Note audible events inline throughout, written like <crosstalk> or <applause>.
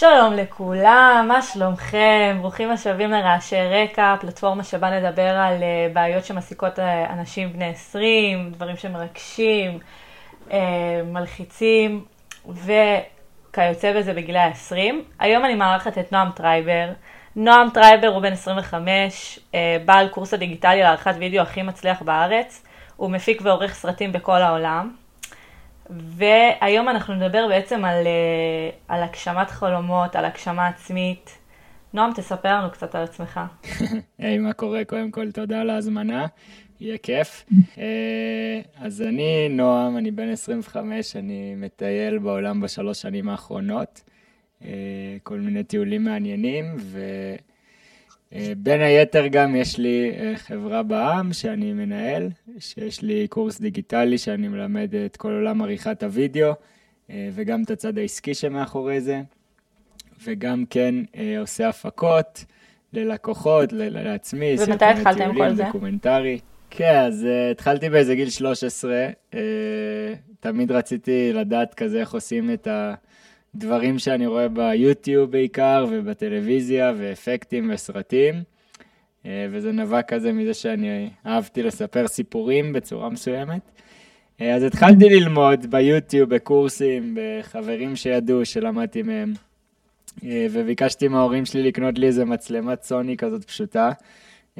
שלום לכולם, מה שלומכם? ברוכים השבים לרעשי רקע, פלטפורמה שבה נדבר על אה, בעיות שמעסיקות אה, אנשים בני 20, דברים שמרגשים, אה, מלחיצים וכיוצא בזה בגילי ה-20. היום אני מארחת את נועם טרייבר. נועם טרייבר הוא בן 25, בעל קורס הדיגיטלי לעריכת וידאו הכי מצליח בארץ. הוא מפיק ועורך סרטים בכל העולם. והיום אנחנו נדבר בעצם על, אה, על הגשמת חלומות, על הגשמה עצמית. נועם, תספר לנו קצת על עצמך. <laughs> היי, hey, מה קורה? קודם כל, תודה על ההזמנה, יהיה כיף. <laughs> אה, אז אני נועם, אני בן 25, אני מטייל בעולם בשלוש שנים האחרונות. אה, כל מיני טיולים מעניינים, ו... אה, בין היתר גם יש לי אה, חברה בעם שאני מנהל, שיש לי קורס דיגיטלי שאני מלמד את כל עולם עריכת הוידאו אה, וגם את הצד העסקי שמאחורי זה, וגם כן עושה הפקות ללקוחות, לעצמי, ומתי התחלת עם כל זה? דוקומנטרי. כן, אז אה, התחלתי באיזה גיל 13, אה, תמיד רציתי לדעת כזה איך עושים את ה... דברים שאני רואה ביוטיוב בעיקר, ובטלוויזיה, ואפקטים וסרטים. אה, וזה נבע כזה מזה שאני אהבתי לספר סיפורים בצורה מסוימת. אה, אז התחלתי ללמוד ביוטיוב, בקורסים, בחברים שידעו, שלמדתי מהם. אה, וביקשתי מההורים שלי לקנות לי איזה מצלמת סוני כזאת פשוטה.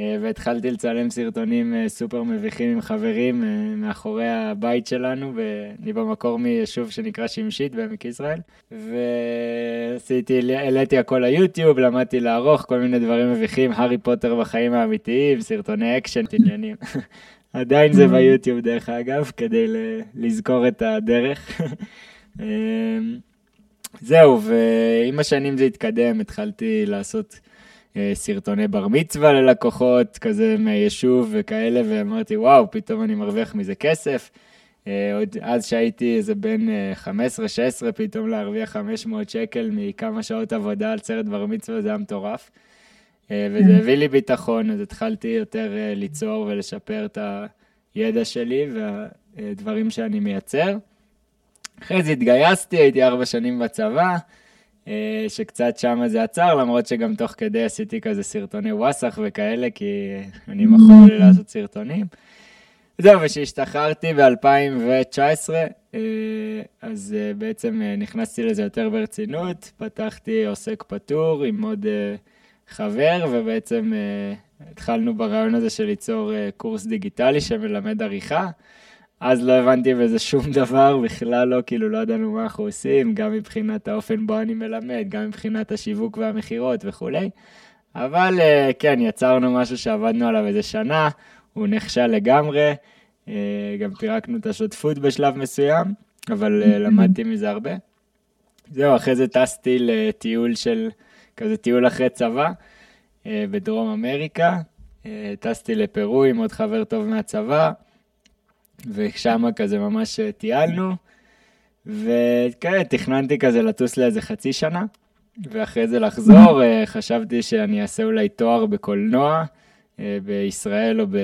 אה, והתחלתי לצלם סרטונים אה, סופר מביכים עם חברים אה, מאחורי הבית שלנו, ואני במקור מיישוב שנקרא שמשית בעמק יזרעאל. ועשיתי, העליתי הכל ליוטיוב, למדתי לערוך כל מיני דברים מביכים, הארי פוטר בחיים האמיתיים, סרטוני אקשן, עניינים. <laughs> עדיין זה ביוטיוב דרך אגב, כדי לזכור את הדרך. <laughs> זהו, ועם השנים זה התקדם, התחלתי לעשות... אה, סרטוני בר מצווה ללקוחות, כזה מהיישוב וכאלה, ואמרתי, וואו, פתאום אני מרוויח מזה כסף. אה, עוד אז שהייתי איזה בן 15-16, אה, פתאום להרוויח 500 שקל מכמה שעות עבודה על סרט בר מצווה, זה היה מטורף. וזה הביא לי ביטחון, אז התחלתי יותר ליצור ולשפר את הידע שלי והדברים שאני מייצר. אחרי זה התגייסתי, הייתי ארבע שנים בצבא. אה, שקצת שם זה עצר, למרות שגם תוך כדי עשיתי כזה סרטוני וואסאח וכאלה, כי אני מכור לי לעשות סרטונים. זהו, וכשהשתחררתי ב-2019, אה, אז אה, בעצם נכנסתי לזה יותר ברצינות, פתחתי עוסק פטור עם עוד חבר, ובעצם התחלנו ברעיון הזה של ליצור קורס דיגיטלי שמלמד עריכה. אז לא הבנתי בזה שום <laughs> דבר, בכלל לא, כאילו לא ידענו מה אנחנו עושים, גם מבחינת האופן בו אני מלמד, גם מבחינת השיווק והמכירות וכולי. אבל אה, כן, יצרנו משהו שעבדנו עליו איזה שנה, הוא נכשל לגמרי, אה, גם פירקנו את השותפות בשלב מסוים, אבל אה, למדתי מזה הרבה. זהו, אחרי זה טסתי לטיול של, כזה טיול אחרי צבא, בדרום אמריקה. טסתי לפרו עם עוד חבר טוב מהצבא. ושם כזה ממש אה, טיילנו, וכן, תכננתי כזה לטוס לאיזה חצי שנה, ואחרי זה לחזור, אה, חשבתי שאני אעשה אולי תואר בקולנוע, אה, בישראל או ב...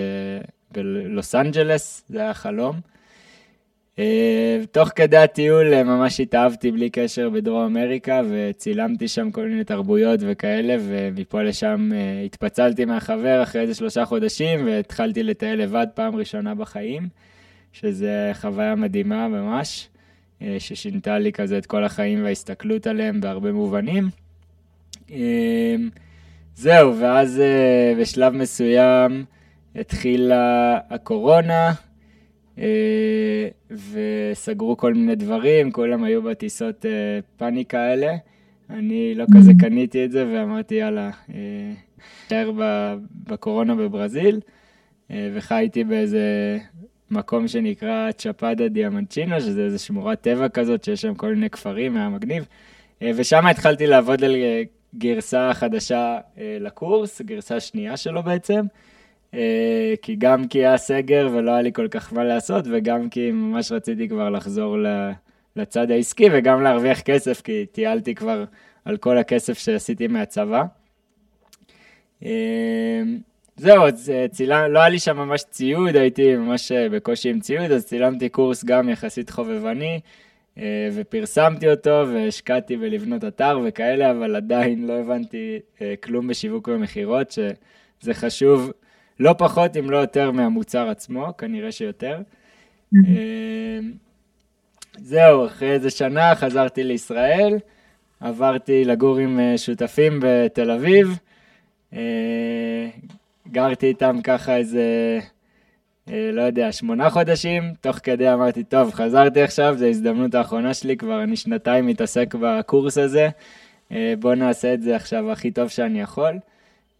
בלוס אנג'לס, זה היה חלום. תוך כדי הטיול ממש התאהבתי בלי קשר בדרום אמריקה וצילמתי שם כל מיני תרבויות וכאלה ומפה לשם התפצלתי מהחבר אחרי איזה שלושה חודשים והתחלתי לטייל לבד פעם ראשונה בחיים. שזה חוויה מדהימה ממש, אה, ששינתה לי כזה את כל החיים וההסתכלות עליהם בהרבה מובנים. אה, זהו, ואז אה, בשלב מסוים התחילה הקורונה, וסגרו כל מיני דברים, כולם היו בטיסות פאניקה האלה. אני לא כזה קניתי את זה ואמרתי, יאללה, נשאר בקורונה בברזיל, וחייתי באיזה מקום שנקרא צ'פדה דיאמנצ'ינו, שזה איזה שמורת טבע כזאת, שיש שם כל מיני כפרים, היה מגניב. אה, ושם התחלתי לעבוד על אה, גרסה חדשה אה, לקורס, גרסה שנייה שלו בעצם. כי גם כי היה סגר ולא היה לי כל כך מה לעשות, וגם כי ממש רציתי כבר לחזור לצד העסקי, וגם להרוויח כסף, כי טיילתי כבר על כל הכסף שעשיתי מהצבא. זהו, אז אה, צילם, לא היה לי שם ממש ציוד, הייתי ממש אה, בקושי עם ציוד, אז צילמתי קורס גם יחסית חובבני, אה, ופרסמתי אותו והשקעתי בלבנות אתר וכאלה, אבל עדיין לא הבנתי כלום בשיווק ומכירות, שזה חשוב לא פחות אם לא יותר מהמוצר עצמו, כנראה שיותר. זהו, אחרי איזה שנה חזרתי לישראל, עברתי לגור עם שותפים בתל אביב, גרתי איתם ככה איזה אה, לא יודע, שמונה חודשים, תוך כדי אמרתי, טוב, חזרתי עכשיו, זו ההזדמנות האחרונה שלי, כבר אני שנתיים מתעסק בקורס הזה, אה, בוא נעשה את זה עכשיו הכי טוב שאני יכול.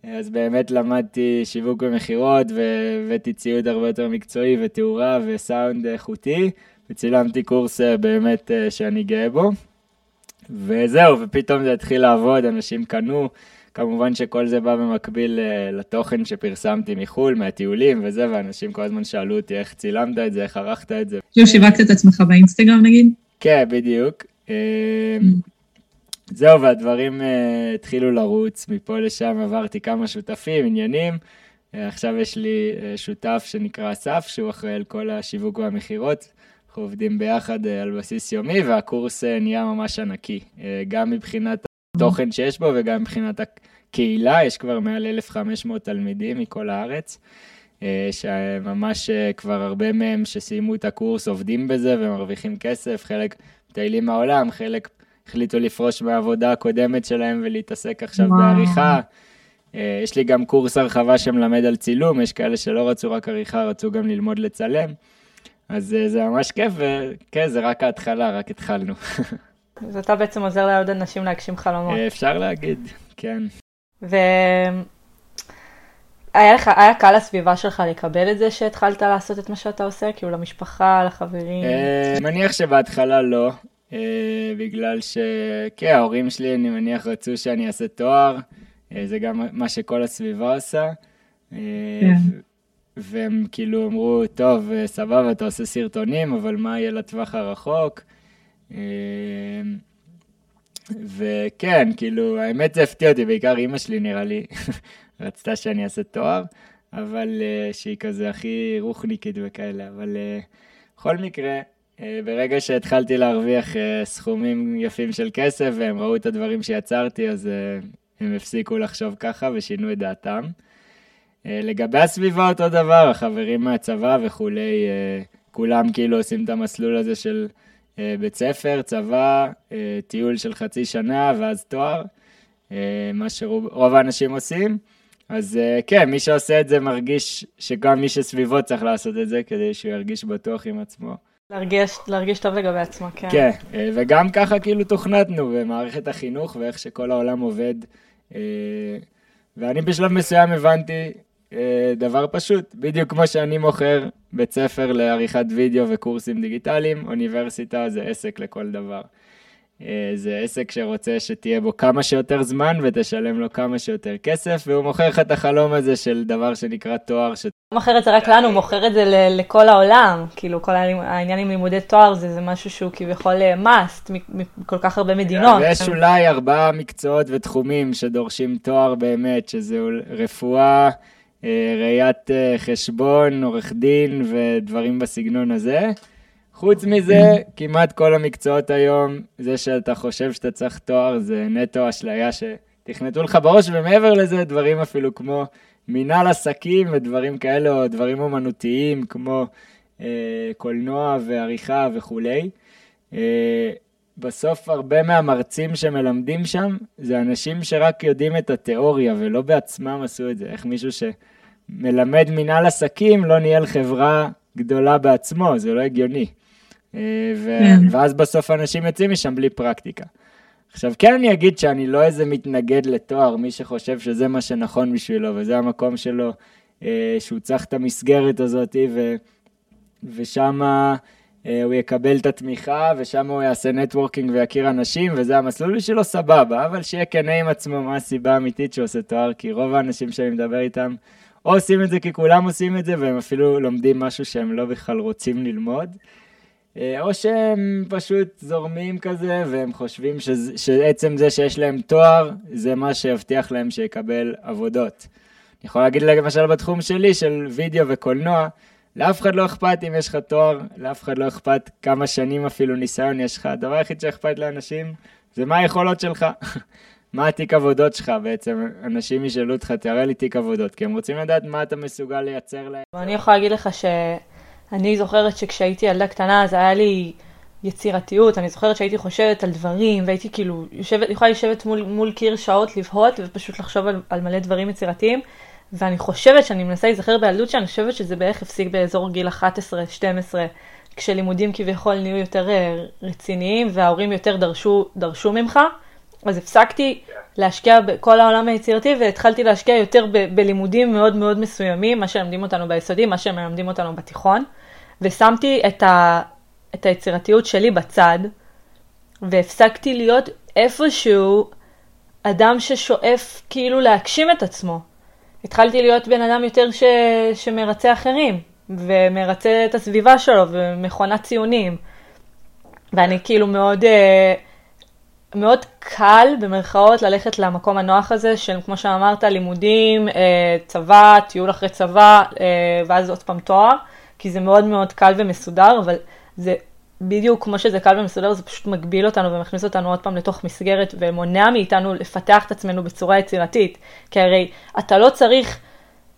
אה, אז באמת למדתי שיווק ומכירות, והבאתי ציוד הרבה יותר מקצועי, ותאורה וסאונד איכותי, וצילמתי קורס באמת שאני גאה בו. וזהו, ופתאום זה התחיל לעבוד, אנשים קנו. כמובן שכל זה בא במקביל אה, לתוכן שפרסמתי מחו"ל, מהטיולים וזה, ואנשים כל הזמן שאלו אותי איך צילמת את זה, איך ערכת את זה. כאילו שיווקת את עצמך באינסטגרם נגיד? כן, בדיוק. אה, זהו, והדברים uh, התחילו לרוץ, מפה לשם עברתי כמה שותפים, עניינים. Uh, עכשיו יש לי שותף שנקרא אסף, שהוא אחראי על כל השיווק והמכירות. אנחנו עובדים ביחד על בסיס יומי, והקורס נהיה ממש ענקי, גם מבחינת התוכן שיש בו וגם מבחינת הקהילה, יש כבר מעל 1,500 תלמידים מכל הארץ, אה, שממש אה, כבר הרבה מהם שסיימו את הקורס עובדים בזה ומרוויחים כסף, חלק מטיילים מהעולם, חלק החליטו לפרוש מהעבודה הקודמת שלהם ולהתעסק עכשיו וואו. בעריכה. אה, יש לי גם קורס הרחבה שמלמד על צילום, יש כאלה שלא רצו רק עריכה, רצו גם ללמוד לצלם. אז זה ממש כיף, וכן, זה רק ההתחלה, רק התחלנו. <laughs> אז אתה בעצם עוזר לעוד אנשים להגשים חלומות. אפשר להגיד, כן. והיה לך, היה קל לסביבה שלך לקבל את זה שהתחלת לעשות את מה שאתה עושה? כאילו למשפחה, לחברים? אני מניח שבהתחלה לא, אה, בגלל שכן, ההורים שלי, אני מניח, רצו שאני אעשה תואר, אה, זה גם מה שכל הסביבה עושה. אה, כן. והם כאילו אמרו, טוב, סבבה, אתה עושה סרטונים, אבל מה יהיה לטווח הרחוק? אמ, וכן, כאילו, האמת זה הפתיע אותי, בעיקר אימא שלי נראה לי, <laughs> רצתה שאני אעשה תואר, אבל uh, שהיא כזה הכי רוחניקית וכאלה, אבל uh, בכל מקרה, uh, ברגע שהתחלתי להרוויח uh, סכומים יפים של כסף והם ראו את הדברים שיצרתי, אז uh, הם הפסיקו לחשוב ככה ושינו את דעתם. Uh, לגבי הסביבה אותו דבר, החברים מהצבא וכולי, uh, כולם כאילו עושים את המסלול הזה של... אה, בית ספר, צבא, אה, טיול של חצי שנה ואז תואר, אה, מה שרוב האנשים עושים. אז כן, מי שעושה את זה מרגיש שגם מי שסביבו צריך לעשות את זה כדי שהוא ירגיש בטוח עם עצמו. להרגיש, להרגיש טוב לגבי עצמו, כן. כן, וגם ככה כאילו תוכנתנו במערכת החינוך ואיך שכל העולם עובד. ואני בשלב מסוים הבנתי דבר פשוט, בדיוק כמו שאני מוכר בית ספר לעריכת וידאו וקורסים דיגיטליים, אוניברסיטה זה עסק לכל דבר. אה, זה עסק שרוצה שתהיה בו כמה שיותר זמן ותשלם לו כמה שיותר כסף, והוא מוכר לך את החלום הזה של דבר שנקרא תואר. ש... הוא מוכר את זה רק לנו, הוא מוכר את זה לכל העולם. כאילו, כל העניין עם לימודי תואר זה, זה משהו שהוא כביכול אה, must מכל כך הרבה מדינות. ויש אולי ארבעה מקצועות ותחומים שדורשים תואר באמת, שזה רפואה, אה, ראיית אה, חשבון, עורך דין ודברים בסגנון הזה. חוץ מזה, כמעט כל המקצועות היום, זה שאתה חושב שאתה צריך תואר, זה נטו אשליה שתכנתו לך בראש, ומעבר לזה, דברים אפילו כמו מנהל עסקים ודברים כאלה, או דברים אומנותיים, כמו אה, קולנוע ועריכה וכולי. אה, בסוף הרבה מהמרצים שמלמדים שם, זה אנשים שרק יודעים את התיאוריה ולא בעצמם עשו את זה. איך מישהו שמלמד מנהל עסקים לא ניהל חברה גדולה בעצמו, זה לא הגיוני. אה, ו- כן. ואז בסוף אנשים יוצאים משם בלי פרקטיקה. עכשיו, כן אני אגיד שאני לא איזה מתנגד לתואר, מי שחושב שזה מה שנכון בשבילו, וזה המקום שלו, אה, שהוא צריך את המסגרת הזאת, ו- ושמה... אה, הוא יקבל את התמיכה, ושם הוא יעשה נטוורקינג ויכיר אנשים, וזה המסלול בשבילו סבבה, אבל שיהיה כנה עם עצמו מה הסיבה האמיתית שהוא עושה תואר, כי רוב האנשים שאני מדבר איתם, או עושים את זה כי כולם עושים את זה, והם אפילו לומדים משהו שהם לא בכלל רוצים ללמוד, אה, או שהם פשוט זורמים כזה, והם חושבים שזה, שעצם זה שיש להם תואר, זה מה שיבטיח להם שיקבל עבודות. אני יכול להגיד למשל בתחום שלי, של וידאו וקולנוע, לאף אחד לא אכפת אם יש לך תואר, לאף אחד לא אכפת כמה שנים אפילו ניסיון יש לך. הדבר היחיד שאכפת לאנשים זה מה היכולות שלך. <laughs> מה התיק עבודות שלך בעצם? אנשים ישאלו אותך, תראה לי תיק עבודות, כי הם רוצים לדעת מה אתה מסוגל לייצר להם. אני יכולה להגיד לך שאני זוכרת שכשהייתי ילדה קטנה אז היה לי יצירתיות, אני זוכרת שהייתי חושבת על דברים והייתי כאילו יושבת, יכולה לשבת מול, מול קיר שעות לבהות ופשוט לחשוב על, על מלא דברים יצירתיים. ואני חושבת שאני מנסה להיזכר בילדות שאני חושבת שזה בערך הפסיק באזור גיל 11-12, כשלימודים כביכול נהיו יותר אה, רציניים וההורים יותר דרשו, דרשו ממך. אז הפסקתי להשקיע בכל העולם היצירתי והתחלתי להשקיע יותר ב- בלימודים מאוד מאוד מסוימים, מה שלמדים אותנו ביסודי, מה שמלמדים אותנו בתיכון, ושמתי את, ה- את היצירתיות שלי בצד, והפסקתי להיות איפשהו אדם ששואף כאילו להגשים את עצמו. התחלתי להיות בן אדם יותר ש... שמרצה אחרים, ומרצה את הסביבה שלו, ומכונת ציונים. ואני כאילו מאוד, אה, מאוד קל, במרכאות, ללכת למקום הנוח הזה של, כמו שאמרת, לימודים, אה, צבא, טיול אחרי צבא, אה, ואז עוד פעם תואר, כי זה מאוד מאוד קל ומסודר, אבל זה בדיוק כמו שזה קל ומסודר, זה פשוט מגביל אותנו ומכניס אותנו עוד פעם לתוך מסגרת ומונע מאיתנו לפתח את עצמנו בצורה יצירתית. כי הרי אתה לא צריך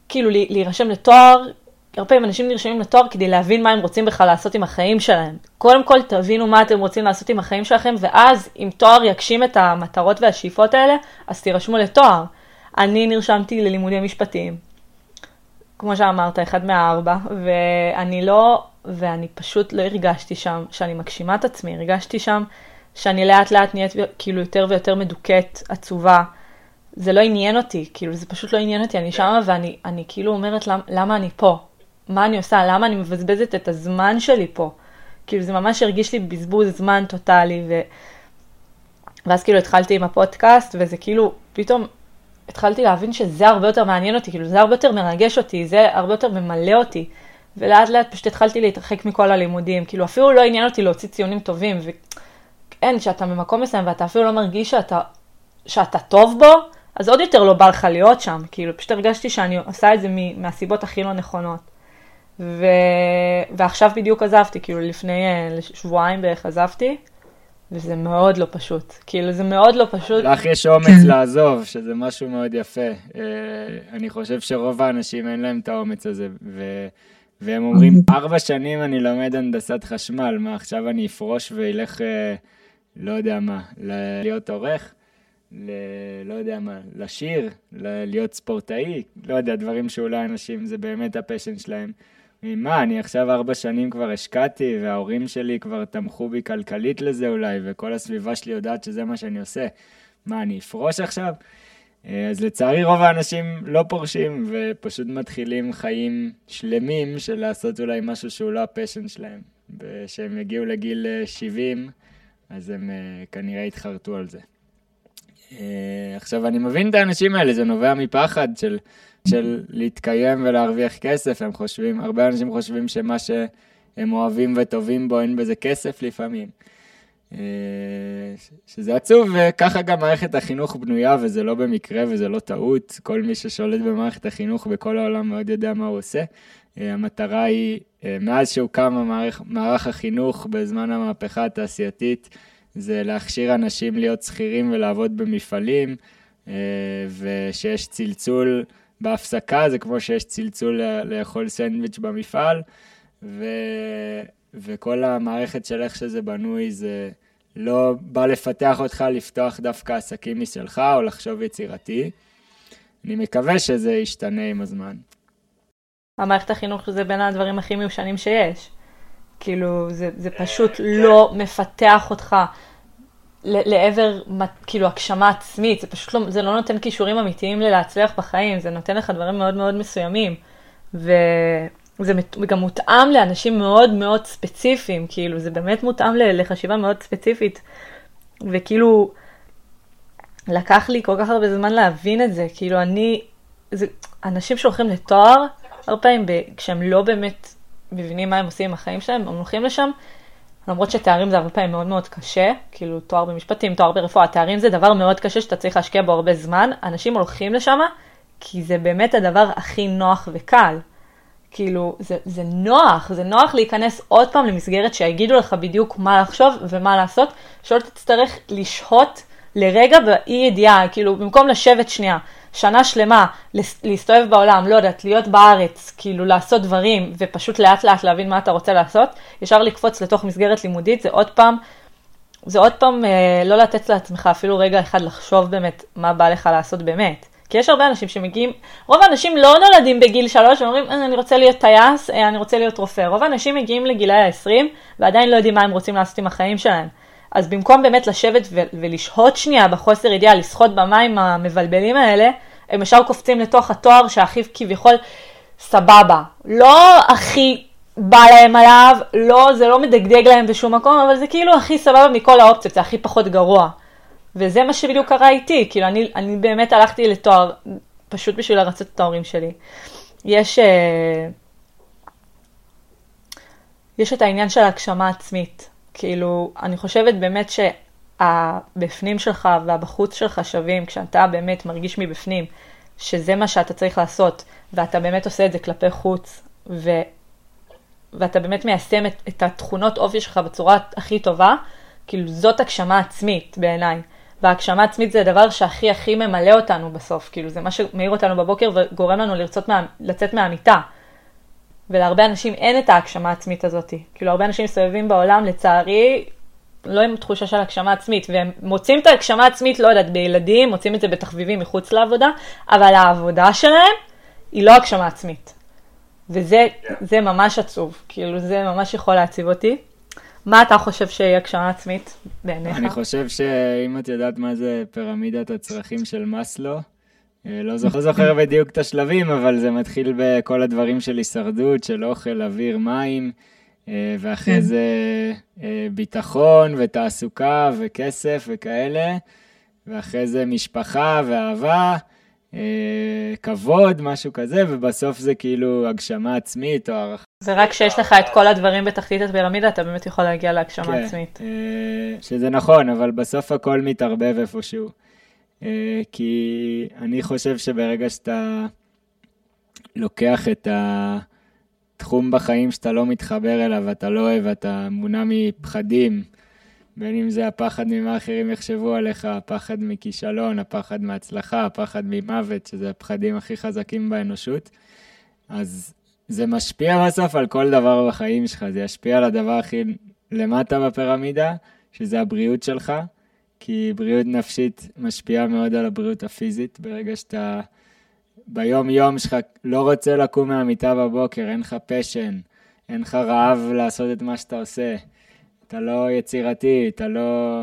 כאילו להירשם לתואר, הרבה פעמים אנשים נרשמים לתואר כדי להבין מה הם רוצים בכלל לעשות עם החיים שלהם. קודם כל תבינו מה אתם רוצים לעשות עם החיים שלכם, ואז אם תואר יגשים את המטרות והשאיפות האלה, אז תירשמו לתואר. אני נרשמתי ללימודי משפטים, כמו שאמרת, אחד מהארבע, ואני לא ואני פשוט לא הרגשתי שם שאני מגשימה את עצמי, הרגשתי שם שאני לאט לאט נהיית כאילו יותר ויותר מדוכאת, עצובה. זה לא עניין אותי, כאילו זה פשוט לא עניין אותי, אני שמה ואני אני כאילו אומרת למ, למה אני פה? מה אני עושה? למה אני מבזבזת את הזמן שלי פה? כאילו זה ממש הרגיש לי בזבוז זמן טוטאלי, ו... ואז כאילו התחלתי עם הפודקאסט, וזה כאילו, פתאום התחלתי להבין שזה הרבה יותר מעניין אותי, כאילו זה הרבה יותר מרגש אותי, זה הרבה יותר ממלא אותי. ולאט לאט פשוט התחלתי להתרחק מכל הלימודים, כאילו אפילו לא עניין אותי להוציא ציונים טובים, ואין, כשאתה במקום מסוים ואתה אפילו לא מרגיש שאתה, שאתה טוב בו, אז עוד יותר לא בא לך להיות שם, כאילו פשוט הרגשתי שאני עושה את זה מהסיבות הכי לא נכונות. ו... ועכשיו בדיוק עזבתי, כאילו לפני אה, שבועיים בערך עזבתי, וזה מאוד לא פשוט, כאילו זה מאוד לא פשוט. לך יש אומץ כן. לעזוב, שזה משהו מאוד יפה. אה, אני חושב שרוב האנשים אין להם את האומץ הזה, ו... והם אומרים, ארבע שנים אני לומד הנדסת חשמל, מה עכשיו אני אפרוש ואילך, אה, לא יודע מה, להיות עורך? ל... לא יודע מה, לשיר, ל... להיות ספורטאי, לא יודע, דברים שאולי אנשים, זה באמת ה passion שלהם. מה, אני עכשיו ארבע שנים כבר השקעתי, וההורים שלי כבר תמכו בי כלכלית לזה אולי, וכל הסביבה שלי יודעת שזה מה שאני עושה. מה, אני אפרוש עכשיו? אה, אז לצערי רוב האנשים לא פורשים ופשוט מתחילים חיים שלמים של לעשות אולי משהו שהוא לא ה passion שלהם. וכשהם יגיעו לגיל 70, אה, אז הם אה, כנראה יתחרטו על זה. עכשיו, אני מבין את האנשים האלה, זה נובע מפחד של, של להתקיים ולהרוויח כסף. הם חושבים, הרבה אנשים חושבים שמה שהם אוהבים וטובים בו, אין בזה כסף לפעמים. אה, שזה עצוב, וככה גם מערכת החינוך בנויה, וזה לא במקרה וזה לא טעות. כל מי ששולט במערכת החינוך בכל העולם מאוד יודע מה הוא עושה. אה, המטרה היא, אה, מאז שהוקם המערך, מערך החינוך בזמן המהפכה התעשייתית, זה להכשיר אנשים להיות שכירים ולעבוד במפעלים, ושיש צלצול בהפסקה, זה כמו שיש צלצול לאכול סנדוויץ' במפעל, ו... וכל המערכת של איך שזה בנוי זה לא בא לפתח אותך לפתוח דווקא עסקים משלך או לחשוב יצירתי. אני מקווה שזה ישתנה עם הזמן. המערכת החינוך זה בין הדברים הכי מיושנים שיש. כאילו, זה, זה פשוט לא מפתח אותך לעבר, כאילו, הגשמה עצמית, זה פשוט לא, זה לא נותן כישורים אמיתיים ללהצליח בחיים, זה נותן לך דברים מאוד מאוד מסוימים. ו... זה גם מותאם לאנשים מאוד מאוד ספציפיים, כאילו, זה באמת מותאם לחשיבה מאוד ספציפית. וכאילו, לקח לי כל כך הרבה זמן להבין את זה, כאילו, אני, זה, אנשים שהולכים לתואר, הרבה פעמים כשהם לא באמת מבינים מה הם עושים עם החיים שלהם, הם הולכים לשם, למרות שתארים זה הרבה פעמים מאוד מאוד קשה, כאילו תואר במשפטים, תואר ברפואה, תארים זה דבר מאוד קשה שאתה צריך להשקיע בו הרבה זמן, אנשים הולכים לשם כי זה באמת הדבר הכי נוח וקל. כאילו, זה, זה נוח, זה נוח להיכנס עוד פעם למסגרת שיגידו לך בדיוק מה לחשוב ומה לעשות, שלא תצטרך לשהות לרגע באי ידיעה, כאילו, במקום לשבת שנייה, שנה שלמה, להסתובב בעולם, לא יודעת, להיות בארץ, כאילו לעשות דברים, ופשוט לאט לאט להבין מה אתה רוצה לעשות, ישר לקפוץ לתוך מסגרת לימודית, זה עוד פעם, זה עוד פעם אה, לא לתת לעצמך אפילו רגע אחד לחשוב באמת מה בא לך לעשות באמת. כי יש הרבה אנשים שמגיעים, רוב האנשים לא נולדים בגיל שלוש ואומרים, אה, אני רוצה להיות טייס, אה, אני רוצה להיות רופא. רוב האנשים מגיעים לגילאי ה-20 ועדיין לא יודעים מה הם רוצים לעשות עם החיים שלהם. אז במקום באמת לשבת ולשהות שנייה בחוסר ידיעה, לשחות במים המבלבלים האלה, הם ישר קופצים לתוך התואר שהכי כביכול סבבה. לא הכי בא להם עליו, לא, זה לא מדגדג להם בשום מקום, אבל זה כאילו הכי סבבה מכל האופציות, זה הכי פחות גרוע. וזה מה שבדיוק קרה איתי, כאילו אני, אני באמת הלכתי לתואר פשוט בשביל לרצות את ההורים שלי. יש, אה, יש את העניין של הגשמה עצמית. כאילו, אני חושבת באמת שהבפנים שלך והבחוץ שלך שווים, כשאתה באמת מרגיש מבפנים שזה מה שאתה צריך לעשות, ואתה באמת עושה את זה כלפי חוץ, ו... ואתה באמת מיישם את, את התכונות אופי שלך בצורה הכי טובה, כאילו זאת הגשמה עצמית בעיניי. והגשמה עצמית זה הדבר שהכי הכי ממלא אותנו בסוף, כאילו זה מה שמאיר אותנו בבוקר וגורם לנו לרצות מה, לצאת מהמיטה. ולהרבה אנשים אין את ההגשמה העצמית הזאת. כאילו הרבה אנשים מסתובבים בעולם, לצערי, לא עם תחושה של הגשמה עצמית, והם מוצאים את ההגשמה העצמית, לא יודעת, בילדים, מוצאים את זה בתחביבים מחוץ לעבודה, אבל העבודה שלהם היא לא הגשמה עצמית. וזה זה ממש עצוב, כאילו זה ממש יכול להציב אותי. מה אתה חושב שהיא הגשמה עצמית בעיניך? אני חושב שאם את יודעת מה זה פירמידת הצרכים של מאסלו, לא זוכר, זוכר בדיוק את השלבים, אבל זה מתחיל בכל הדברים של הישרדות, של אוכל, אוויר, מים, אה, ואחרי כן. זה אה, ביטחון ותעסוקה וכסף וכאלה, ואחרי זה משפחה ואהבה, כבוד, משהו כזה, ובסוף זה כאילו הגשמה עצמית או הערכה. זה רק כשיש לך את כל הדברים בתחתית הפירמידה, אתה באמת יכול להגיע להגשמה כן, עצמית. שזה נכון, אבל בסוף הכל מתערבב איפשהו. אה, כי אני חושב שברגע שאתה לוקח את התחום בחיים שאתה לא מתחבר אליו, ואתה לא אוהב, אתה מונע מפחדים, בין אם זה הפחד ממה אחרים יחשבו עליך, הפחד מכישלון, הפחד מהצלחה, הפחד ממוות, שזה הפחדים הכי חזקים באנושות, אז זה משפיע בסוף על כל דבר בחיים שלך, זה ישפיע על הדבר הכי למטה בפירמידה, שזה הבריאות שלך, כי בריאות נפשית משפיעה מאוד על הבריאות הפיזית. ברגע שאתה ביום-יום שלך לא רוצה לקום מהמיטה בבוקר, אין לך פשן, אין לך רעב לעשות את מה שאתה עושה, אתה לא יצירתי, אתה לא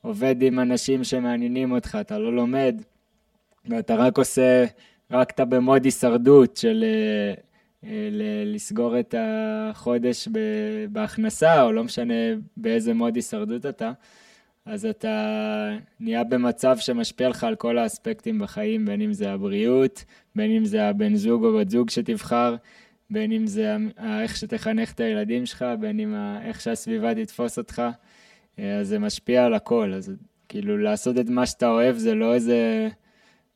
עובד עם אנשים שמעניינים אותך, אתה לא לומד, ואתה רק עושה, רק אתה במוד הישרדות של אה, אה, לסגור את החודש בהכנסה, או לא משנה באיזה מוד הישרדות אתה. אז אתה נהיה במצב שמשפיע לך על כל האספקטים בחיים, בין אם זה הבריאות, בין אם זה הבן זוג או בת זוג שתבחר, בין אם זה איך שתחנך את הילדים שלך, בין אם איך שהסביבה תתפוס אותך, אה, אז זה משפיע על הכל. אז כאילו לעשות את מה שאתה אוהב זה לא איזה,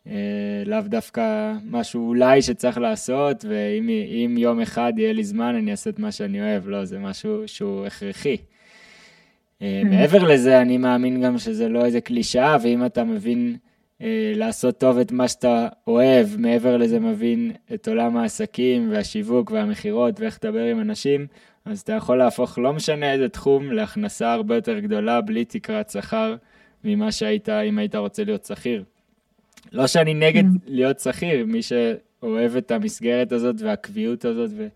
אה, לאו דווקא משהו אולי שצריך לעשות, ואם יום אחד יהיה לי זמן אני אעשה את מה שאני אוהב, לא, זה משהו שהוא הכרחי. אה, mm-hmm. מעבר לזה, אני מאמין גם שזה לא איזה קלישאה, ואם אתה מבין אה, לעשות טוב את מה שאתה אוהב, מעבר לזה מבין את עולם העסקים והשיווק והמכירות ואיך לדבר עם אנשים, אז אתה יכול להפוך לא משנה איזה תחום להכנסה הרבה יותר גדולה בלי תקרת שכר ממה שהיית אם היית רוצה להיות שכיר. לא שאני נגד mm-hmm. להיות שכיר, מי שאוהב את המסגרת הזאת והקביעות הזאת ו-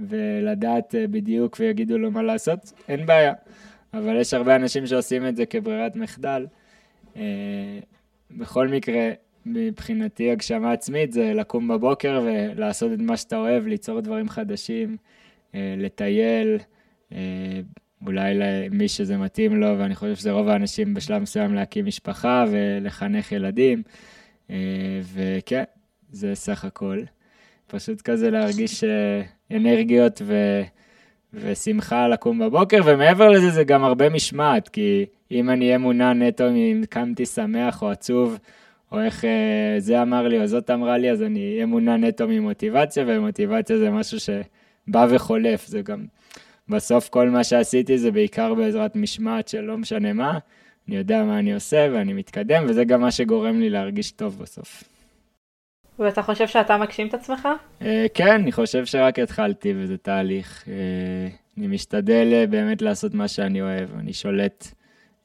ולדעת אה, בדיוק ויגידו לו מה לעשות, אין בעיה. אבל יש הרבה אנשים שעושים את זה כברירת מחדל. אה, בכל מקרה, מבחינתי הגשמה עצמית זה לקום בבוקר ולעשות את מה שאתה אוהב, ליצור דברים חדשים, אה, לטייל, אה, אולי למי שזה מתאים לו, ואני חושב שזה רוב האנשים בשלב מסוים להקים משפחה ולחנך ילדים, וכן, זה סך הכל. פשוט כזה להרגיש אנרגיות ו... ושמחה לקום בבוקר, ומעבר לזה זה גם הרבה משמעת, כי אם אני אהיה מונע נטו אם קמתי שמח או עצוב, או איך אה, זה אמר לי או זאת אמרה לי, אז אני אהיה מונע נטו ממוטיבציה, ומוטיבציה זה משהו בא וחולף, זה גם, בסוף כל מה שעשיתי זה בעיקר בעזרת משמעת של לא משנה מה, אני יודע מה אני עושה ואני מתקדם, וזה גם מה שגורם לי להרגיש טוב בסוף. ואתה חושב שאתה מגשים את עצמך? אה, כן, אני חושב שרק התחלתי וזה תהליך. אה, אני משתדל אה, באמת לעשות מה שאני אוהב, אני שולט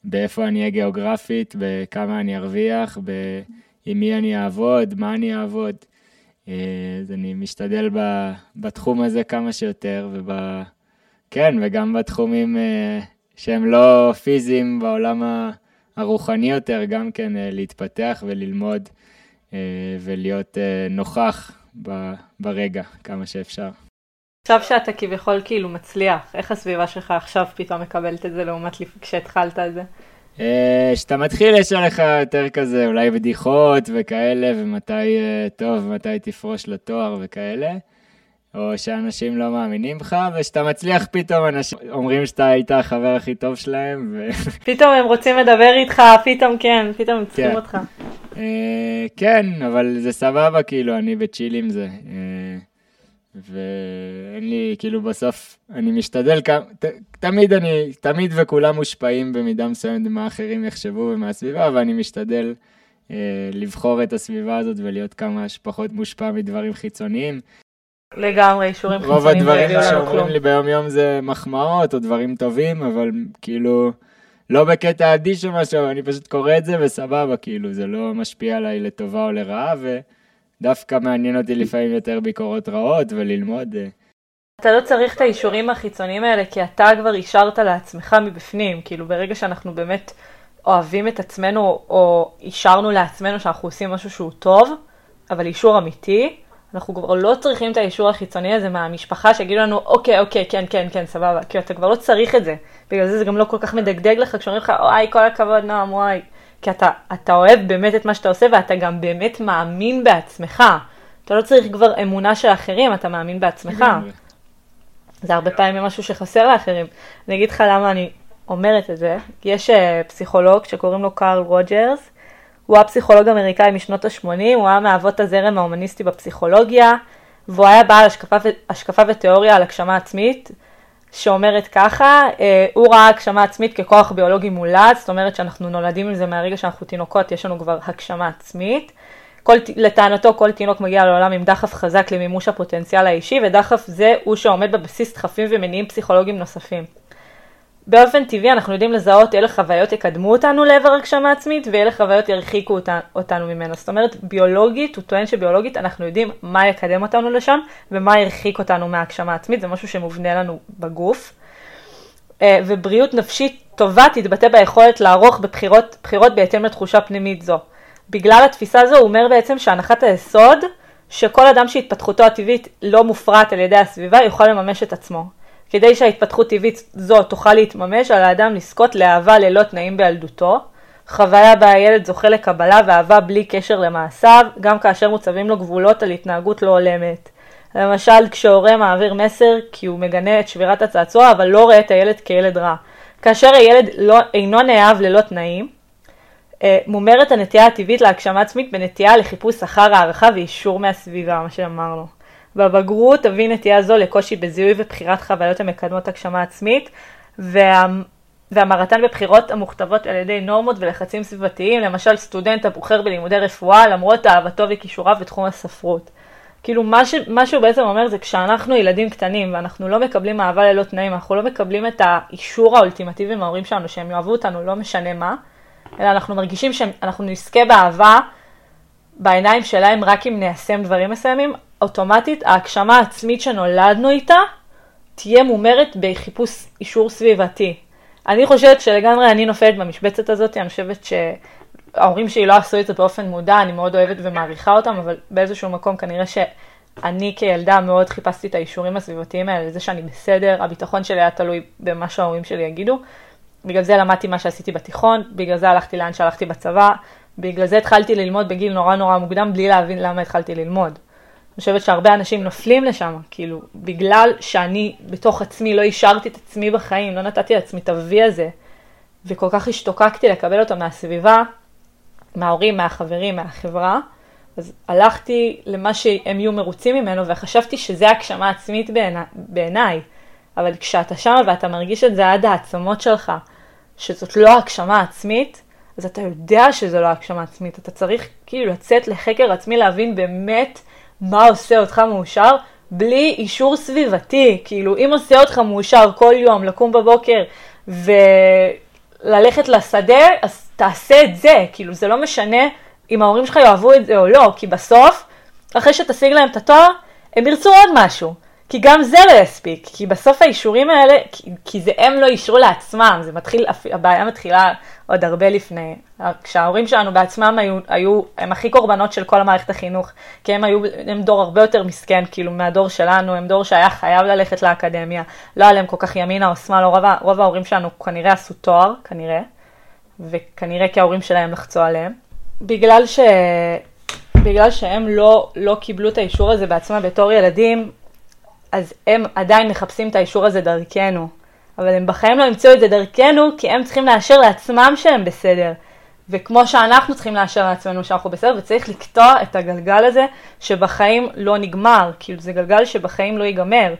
באיפה אני אהיה גיאוגרפית, בכמה אני ארוויח, עם מי אני אעבוד, מה אני אעבוד. אז אני משתדל בתחום הזה כמה שיותר, וב... כן, וגם בתחומים שהם לא פיזיים בעולם הרוחני יותר, גם כן להתפתח וללמוד. אה, ולהיות אה, נוכח ברגע כמה שאפשר. עכשיו שאתה כביכול כאילו מצליח, איך הסביבה שלך עכשיו פתאום מקבלת את זה לעומת כשהתחלת את זה? אה, כשאתה מתחיל יש עליך יותר כזה אולי בדיחות וכאלה, ומתי, טוב, מתי תפרוש לתואר וכאלה. או שאנשים לא מאמינים בך, ושאתה מצליח פתאום אנשים אומרים שאתה היית החבר הכי טוב שלהם. ו... <laughs> פתאום הם רוצים לדבר איתך, פתאום כן, פתאום הם צריכים כן. אותך. אה, כן, אבל זה סבבה, כאילו, אני בצ'יל עם זה. אה, ואין לי, כאילו, בסוף, אני משתדל, ת, תמיד אני, תמיד וכולם מושפעים במידה מסוימת ממה אחרים יחשבו ומהסביבה, ואני משתדל אה, לבחור את הסביבה הזאת ולהיות כמה שפחות מושפע מדברים חיצוניים. לגמרי, אישורים חיצוניים. רוב הדברים שאומרים לי ביום יום זה מחמאות או דברים טובים, אבל כאילו, לא בקטע אדיש או משהו, אני פשוט קורא את זה וסבבה, כאילו, זה לא משפיע עליי לטובה או לרעה, ודווקא מעניין אותי לפעמים יותר ביקורות רעות וללמוד. אה. אתה לא צריך את האישורים החיצוניים האלה, כי אתה כבר אישרת לעצמך מבפנים, כאילו, ברגע שאנחנו באמת אוהבים את עצמנו, או אישרנו לעצמנו שאנחנו עושים משהו שהוא טוב, אבל אישור אמיתי, אנחנו כבר לא צריכים את האישור החיצוני הזה מהמשפחה שיגידו לנו, אוקיי, אוקיי, כן, כן, כן, סבבה, כי אתה כבר לא צריך את זה. בגלל זה זה גם לא כל כך מדגדג לך כשאומרים לך, וואי, כל הכבוד, נועם, וואי. כי אתה, אתה אוהב באמת את מה שאתה עושה ואתה גם באמת מאמין בעצמך. אתה לא צריך כבר אמונה של אחרים, אתה מאמין בעצמך. זה הרבה פעמים משהו שחסר לאחרים. אני אגיד לך למה אני אומרת את זה. יש uh, פסיכולוג שקוראים לו קארל רוג'רס, הוא היה פסיכולוג אמריקאי משנות ה-80, הוא היה מאבות הזרם ההומניסטי בפסיכולוגיה, והוא היה בעל השקפה, השקפה ותיאוריה על הגשמה עצמית, שאומרת ככה, אה, הוא ראה הגשמה עצמית ככוח ביולוגי מולד, זאת אומרת שאנחנו נולדים עם זה מהרגע שאנחנו תינוקות, יש לנו כבר הגשמה עצמית. כל, לטענתו כל תינוק מגיע לעולם עם דחף חזק למימוש הפוטנציאל האישי, ודחף זה הוא שעומד בבסיס דחפים ומניעים פסיכולוגיים נוספים. באופן טבעי אנחנו יודעים לזהות אילו חוויות יקדמו אותנו לעבר הגשמה עצמית ואילו חוויות ירחיקו אותנו, אותנו ממנו. זאת אומרת, ביולוגית, הוא טוען שביולוגית אנחנו יודעים מה יקדם אותנו לשם ומה ירחיק אותנו מהגשמה עצמית, זה משהו שמובנה לנו בגוף. אה, ובריאות נפשית טובה תתבטא ביכולת לערוך בבחירות בחירות בהתאם לתחושה פנימית זו. בגלל התפיסה הזו הוא אומר בעצם שהנחת היסוד שכל אדם שהתפתחותו הטבעית לא מופרעת על ידי הסביבה יוכל לממש את עצמו. כדי שההתפתחות טבעית זו תוכל להתממש, על האדם לזכות לאהבה ללא תנאים בילדותו, חוויה בה הילד זוכה לקבלה ואהבה בלי קשר למעשיו, גם כאשר מוצבים לו גבולות על התנהגות לא הולמת. למשל, כשהורה מעביר מסר כי הוא מגנה את שבירת הצעצוע, אבל לא רואה את הילד כילד רע. כאשר הילד לא, אינו נאהב ללא תנאים, אה, מומרת הנטייה הטבעית להגשמה עצמית בנטייה לחיפוש אחר הערכה ואישור מהסביבה, מה שאמרנו. בבגרות תביא נטייה זו לקושי בזיהוי ובחירת חוויות המקדמות הגשמה עצמית, וה... והמרתן בבחירות המוכתבות על ידי נורמות ולחצים סביבתיים, למשל סטודנט הבוחר בלימודי רפואה למרות אהבתו וכישוריו בתחום הספרות. כאילו מה, ש... מה שהוא בעצם אומר זה כשאנחנו ילדים קטנים ואנחנו לא מקבלים אהבה ללא תנאים, אנחנו לא מקבלים את האישור האולטימטיבי מההורים שלנו שהם יאהבו אותנו לא משנה מה, אלא אנחנו מרגישים שאנחנו נזכה באהבה בעיניים שלהם רק אם ניישם דברים מסוימים, אוטומטית ההגשמה העצמית שנולדנו איתה תהיה מומרת בחיפוש אישור סביבתי. אני חושבת שלגמרי אני נופלת במשבצת הזאת, אני חושבת שההורים שלי לא עשו את זה באופן מודע, אני מאוד אוהבת ומעריכה אותם, אבל באיזשהו מקום כנראה שאני כילדה מאוד חיפשתי את האישורים הסביבתיים האלה, לזה שאני בסדר, הביטחון שלי היה תלוי במה שההורים שלי יגידו. בגלל זה למדתי מה שעשיתי בתיכון, בגלל זה הלכתי לאן שהלכתי בצבא, בגלל זה התחלתי ללמוד בגיל נורא נורא מוקדם בלי להבין למה התחלתי ללמוד. אני חושבת שהרבה אנשים נופלים לשם, כאילו, בגלל שאני בתוך עצמי לא אישרתי את עצמי בחיים, לא נתתי לעצמי את ה-V הזה, וכל כך השתוקקתי לקבל אותו מהסביבה, מההורים, מהחברים, מהחברה, אז הלכתי למה שהם יהיו מרוצים ממנו, וחשבתי שזה הגשמה עצמית בעיניי. אבל כשאתה שם ואתה מרגיש את זה עד העצמות שלך, שזאת לא הגשמה עצמית, אז אתה יודע שזה לא הגשמה עצמית. אתה צריך כאילו לצאת לחקר עצמי, להבין באמת מה עושה אותך מאושר, בלי אישור סביבתי. כאילו, אם עושה אותך מאושר כל יום, לקום בבוקר וללכת לשדה, אז תעשה את זה. כאילו, זה לא משנה אם ההורים שלך יאהבו את זה או לא, כי בסוף, אחרי שתשיג להם את התואר, הם ירצו עוד משהו. כי גם זה לא יספיק, כי בסוף האישורים האלה, כי, כי זה הם לא אישרו לעצמם, זה מתחיל, הבעיה מתחילה עוד הרבה לפני. כשההורים שלנו בעצמם היו, היו, הם הכי קורבנות של כל המערכת החינוך, כי הם היו, הם דור הרבה יותר מסכן, כאילו, מהדור שלנו, הם דור שהיה חייב ללכת לאקדמיה, לא עליהם כל כך ימינה או שמאלה, רוב, רוב ההורים שלנו כנראה עשו תואר, כנראה, וכנראה כי ההורים שלהם לחצו עליהם. בגלל ש... בגלל שהם לא, לא קיבלו את האישור הזה בעצמם בתור ילדים, אז הם עדיין מחפשים את האישור הזה דרכנו. אבל הם בחיים לא ימצאו את זה דרכנו, כי הם צריכים לאשר לעצמם שהם בסדר. וכמו שאנחנו צריכים לאשר לעצמנו שאנחנו בסדר, וצריך לקטוע את הגלגל הזה שבחיים לא נגמר. כאילו זה גלגל שבחיים לא ייגמר.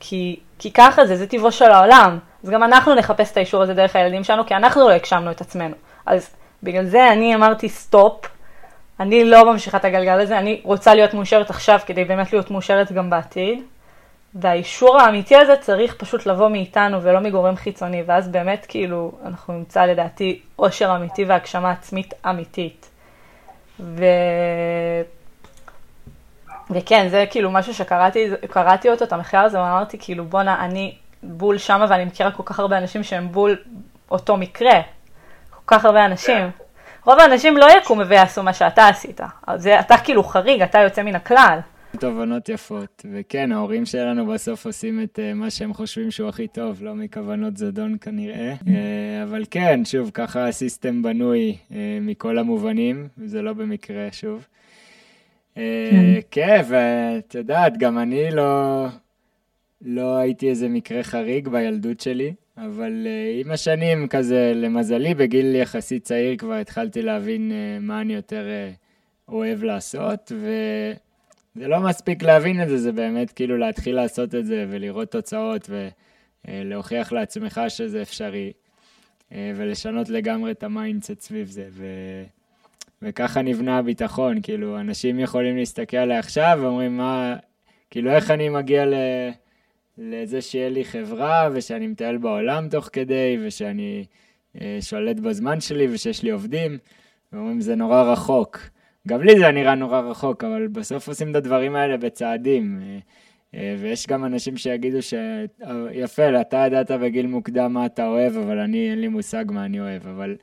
כי, כי ככה זה, זה טבעו של העולם. אז גם אנחנו נחפש את האישור הזה דרך הילדים שלנו, כי אנחנו לא הגשמנו את עצמנו. אז בגלל זה אני אמרתי סטופ, אני לא ממשיכה את הגלגל הזה, אני רוצה להיות מאושרת עכשיו כדי באמת להיות מאושרת גם בעתיד. והאישור האמיתי הזה צריך פשוט לבוא מאיתנו ולא מגורם חיצוני, ואז באמת כאילו אנחנו נמצא לדעתי אושר אמיתי והגשמה עצמית אמיתית. ו... וכן, זה כאילו משהו שקראתי קראתי אותו, את המחקר הזה, ואמרתי כאילו בואנה, אני בול שמה ואני מכירה כל כך הרבה אנשים שהם בול אותו מקרה. כל כך הרבה אנשים. רוב האנשים לא יקומו ויעשו מה שאתה עשית. זה, אתה כאילו חריג, אתה יוצא מן הכלל. תובנות יפות, וכן, ההורים שלנו בסוף עושים את uh, מה שהם חושבים שהוא הכי טוב, לא מכוונות זדון כנראה. Uh, אבל כן, שוב, ככה הסיסטם בנוי uh, מכל המובנים, זה לא במקרה, שוב. כן, ואת יודעת, גם אני לא, לא הייתי איזה מקרה חריג בילדות שלי, אבל עם השנים, כזה, למזלי, בגיל יחסית צעיר כבר התחלתי להבין מה אני יותר אוהב לעשות, ו... זה לא מספיק להבין את זה, זה באמת כאילו להתחיל לעשות את זה ולראות תוצאות ולהוכיח לעצמך שזה אפשרי, אה, ולשנות לגמרי את ה mindset סביב זה. ו... וככה נבנה הביטחון, כאילו, אנשים יכולים להסתכל עליי עכשיו ואומרים, מה, כאילו, איך אני מגיע ל... לזה שיהיה לי חברה ושאני מטייל בעולם תוך כדי ושאני אה, שולט בזמן שלי ושיש לי עובדים, ואומרים, זה נורא רחוק. גם לי זה נראה נורא רחוק, אבל בסוף עושים את הדברים האלה בצעדים. אה, אה, ויש גם אנשים שיגידו שיפה, אתה ידעת בגיל מוקדם מה אתה אוהב, אבל אני, אין לי מושג מה אני אוהב, אבל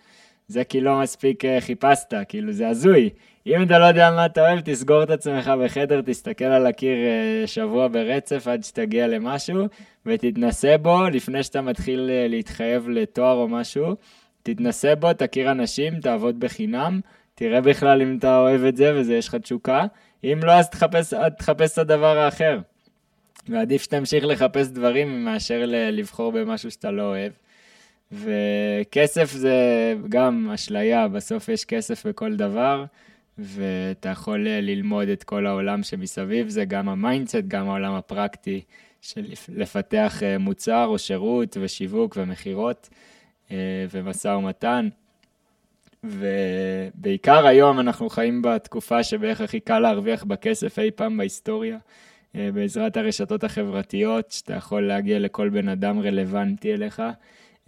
זה כי לא מספיק אה, חיפשת, כאילו זה הזוי. אם אתה לא יודע מה אתה אוהב, תסגור את עצמך בחדר, תסתכל על הקיר שבוע ברצף עד שתגיע למשהו, ותתנסה בו לפני שאתה מתחיל להתחייב לתואר או משהו. תתנסה בו, תכיר אנשים, תעבוד בחינם. תראה בכלל אם אתה אוהב את זה וזה יש לך תשוקה, אם לא אז תחפש, תחפש את הדבר האחר. ועדיף שתמשיך לחפש דברים מאשר לבחור במשהו שאתה לא אוהב. וכסף זה גם אשליה, בסוף יש כסף בכל דבר, ואתה יכול ללמוד את כל העולם שמסביב, זה גם ה mindset, גם העולם הפרקטי של לפתח אה, מוצר או שירות ושיווק ומכירות אה, ומשא ומתן. ובעיקר היום אנחנו חיים בתקופה שבערך הכי קל להרוויח בכסף אי פעם בהיסטוריה, אה, בעזרת הרשתות החברתיות, שאתה יכול להגיע לכל בן אדם רלוונטי אליך,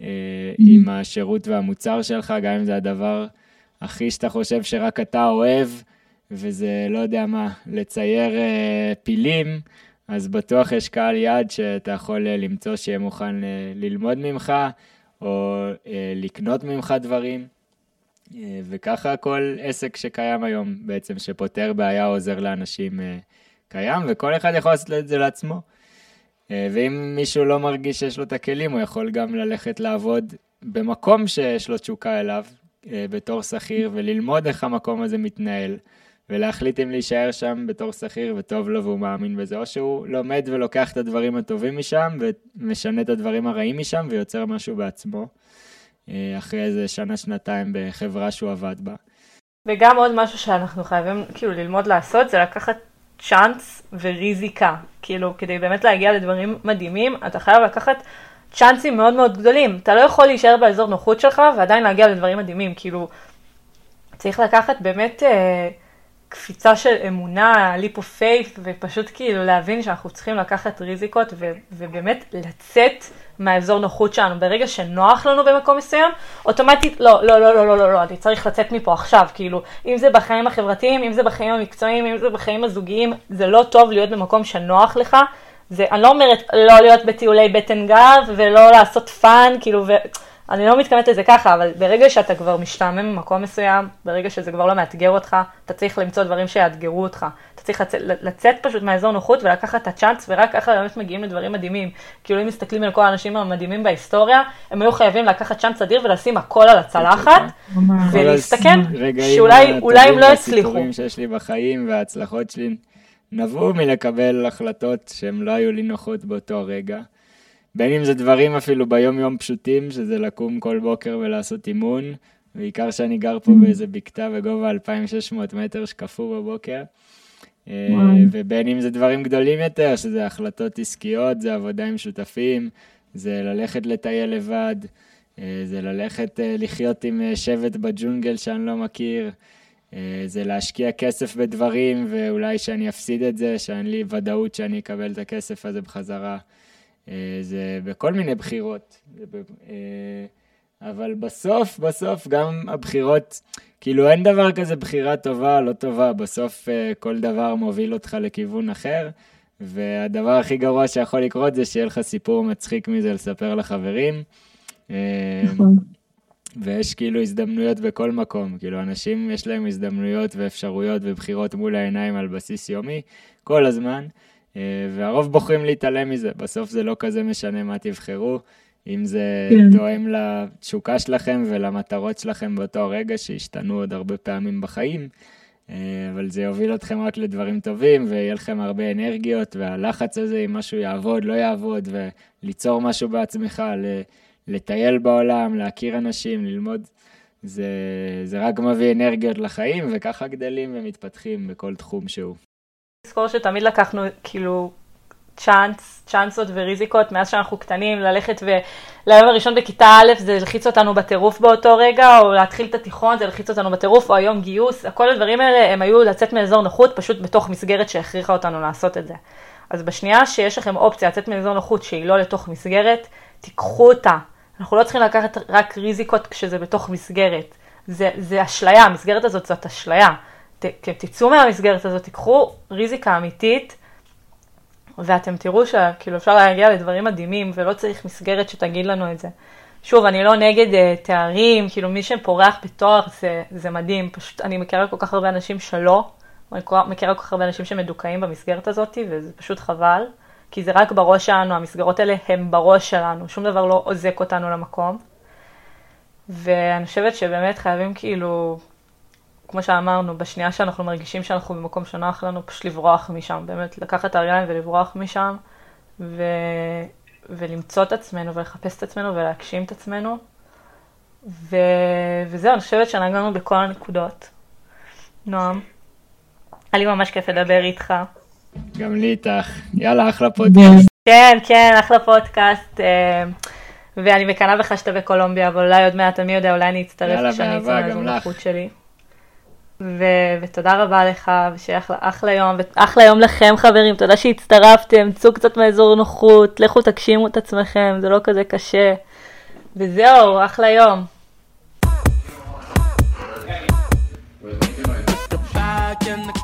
אה. עם השירות והמוצר שלך, גם אם זה הדבר הכי שאתה חושב שרק אתה אוהב, וזה, לא יודע מה, לצייר אה, פילים, אז בטוח יש קהל יעד שאתה יכול למצוא שיהיה מוכן ללמוד ממך, או לקנות ממך דברים. אה, וככה כל עסק שקיים היום בעצם, שפותר בעיה או עוזר לאנשים אה, קיים, וכל אחד יכול לעשות את זה לעצמו. אה, ואם מישהו לא מרגיש שיש לו את הכלים, הוא יכול גם ללכת לעבוד במקום שיש לו תשוקה אליו, בתור שכיר, וללמוד איך המקום הזה מתנהל, ולהחליט אם להישאר שם בתור שכיר וטוב לו והוא מאמין בזה, או שהוא לומד ולוקח את הדברים הטובים משם, ומשנה את הדברים הרעים משם, ויוצר משהו בעצמו. אחרי איזה שנה-שנתיים בחברה שהוא עבד בה. וגם עוד משהו שאנחנו חייבים כאילו ללמוד לעשות זה לקחת צ'אנס וריזיקה. כאילו, כדי באמת להגיע לדברים מדהימים, אתה חייב לקחת צ'אנסים מאוד מאוד גדולים. אתה לא יכול להישאר באזור נוחות שלך ועדיין להגיע לדברים מדהימים. כאילו, צריך לקחת באמת אה, קפיצה של אמונה, leap of faith, ופשוט כאילו להבין שאנחנו צריכים לקחת ריזיקות ו- ובאמת לצאת מהאזור נוחות שלנו. ברגע שנוח לנו במקום מסוים, אוטומטית, לא, לא, לא, לא, לא, לא, לא, אני צריך לצאת מפה עכשיו, כאילו, אם זה בחיים החברתיים, אם זה בחיים המקצועיים, אם זה בחיים הזוגיים, זה לא טוב להיות במקום שנוח לך. זה, אני לא אומרת לא להיות בטיולי בטן גב ולא לעשות fun, כאילו, ו... אני לא מתכוונת לזה ככה, אבל ברגע שאתה כבר משתעמם במקום מסוים, ברגע שזה כבר לא מאתגר אותך, אתה צריך למצוא דברים שיאתגרו אותך. אתה צריך לצאת, לצאת פשוט מהאזור נוחות ולקחת את הצ'אנס, ורק ככה באמת מגיעים לדברים מדהימים. כאילו אם מסתכלים על כל האנשים המדהימים בהיסטוריה, הם היו חייבים לקחת צ'אנס אדיר ולשים הכל על הצלחת, ולהסתכן שאולי הם לא יצליחו. הסיפורים שיש לי בחיים וההצלחות שלי נבעו מלקבל החלטות שהן לא היו לי נוחות באותו רגע. בין אם זה דברים אפילו ביום יום פשוטים, שזה לקום כל בוקר ולעשות אימון, בעיקר שאני גר פה mm. באיזה בקתה בגובה 2,600 מטר שקפוא בבוקר. אה, ובין אם זה דברים גדולים יותר, שזה החלטות עסקיות, זה עבודה עם שותפים, זה ללכת לטייל לבד, אה, זה ללכת אה, לחיות עם שבט בג'ונגל שאני לא מכיר, זה להשקיע כסף בדברים ואולי שאני אפסיד את זה, שאין לי ודאות שאני אקבל את הכסף הזה בחזרה. זה בכל מיני בחירות. אה, אבל בסוף, בסוף גם הבחירות, כאילו אין דבר כזה בחירה טובה, לא טובה, בסוף אה, כל דבר מוביל אותך לכיוון אחר, והדבר הכי גרוע שיכול לקרות זה שיהיה לך סיפור מצחיק מזה לספר לחברים. נכון. ויש כאילו הזדמנויות בכל מקום, כאילו אנשים יש להם הזדמנויות ואפשרויות ובחירות מול העיניים על בסיס יומי, כל הזמן. אה, והרוב בוחרים להתעלם מזה, בסוף זה לא כזה משנה מה תבחרו, אם זה כן. תואם לתשוקה שלכם ולמטרות שלכם באותו רגע, שהשתנו עוד הרבה פעמים בחיים, אה, אבל זה יוביל אתכם רק לדברים טובים, ויהיה לכם הרבה אנרגיות, והלחץ הזה, אם משהו יעבוד, לא יעבוד, וליצור משהו בעצמך, לטייל בעולם, להכיר אנשים, ללמוד, זה, זה רק מביא אנרגיות לחיים, וככה גדלים ומתפתחים בכל תחום שהוא. לזכור שתמיד לקחנו כאילו צ'אנס, צ'אנסות וריזיקות מאז שאנחנו קטנים, ללכת וליום הראשון בכיתה א' זה הלחיץ אותנו בטירוף באותו רגע, או להתחיל את התיכון זה הלחיץ אותנו בטירוף, או היום גיוס, כל הדברים האלה הם היו לצאת מאזור נוחות פשוט בתוך מסגרת שהכריחה אותנו לעשות את זה. אז בשנייה שיש לכם אופציה לצאת מאזור נוחות שהיא לא לתוך מסגרת, תיקחו אותה. אנחנו לא צריכים לקחת רק ריזיקות כשזה בתוך מסגרת. זה, זה אשליה, המסגרת הזאת זאת אשליה. תצאו מהמסגרת הזאת, תיקחו ריזיקה אמיתית, ואתם תראו שכאילו אפשר להגיע לדברים מדהימים, ולא צריך מסגרת שתגיד לנו את זה. שוב, אני לא נגד uh, תארים, כאילו מי שפורח בתואר זה, זה מדהים, פשוט אני מכירה כל כך הרבה אנשים שלא, אני מכירה כל כך הרבה אנשים שמדוכאים במסגרת הזאת, וזה פשוט חבל, כי זה רק בראש שלנו, המסגרות האלה הן בראש שלנו, שום דבר לא עוזק אותנו למקום. ואני חושבת שבאמת חייבים כאילו כמו שאמרנו, בשנייה שאנחנו מרגישים שאנחנו במקום שנוח לנו, פשוט לברוח משם, באמת לקחת את הרגליים ולברוח משם, ו... ולמצוא את עצמנו ולחפש את עצמנו ולהגשים את עצמנו. ו... וזהו, אני חושבת שנגענו בכל הנקודות. נועם, היה לי ממש כיף לדבר איתך. גם לי איתך. יאללה, אחלה פודקאסט. כן, כן, אחלה פודקאסט. אה, ואני מקנאה בך שאתה בקולומביה, אבל אולי עוד מעט, מי יודע, אולי אני אצטרף כשאני אצא מהזמן שלי. ו- ותודה רבה לך, ושיהיה אחלה יום, ואחלה יום לכם חברים, תודה שהצטרפתם, צאו קצת מאזור נוחות, לכו תגשימו את עצמכם, זה לא כזה קשה. וזהו, אחלה יום. back in the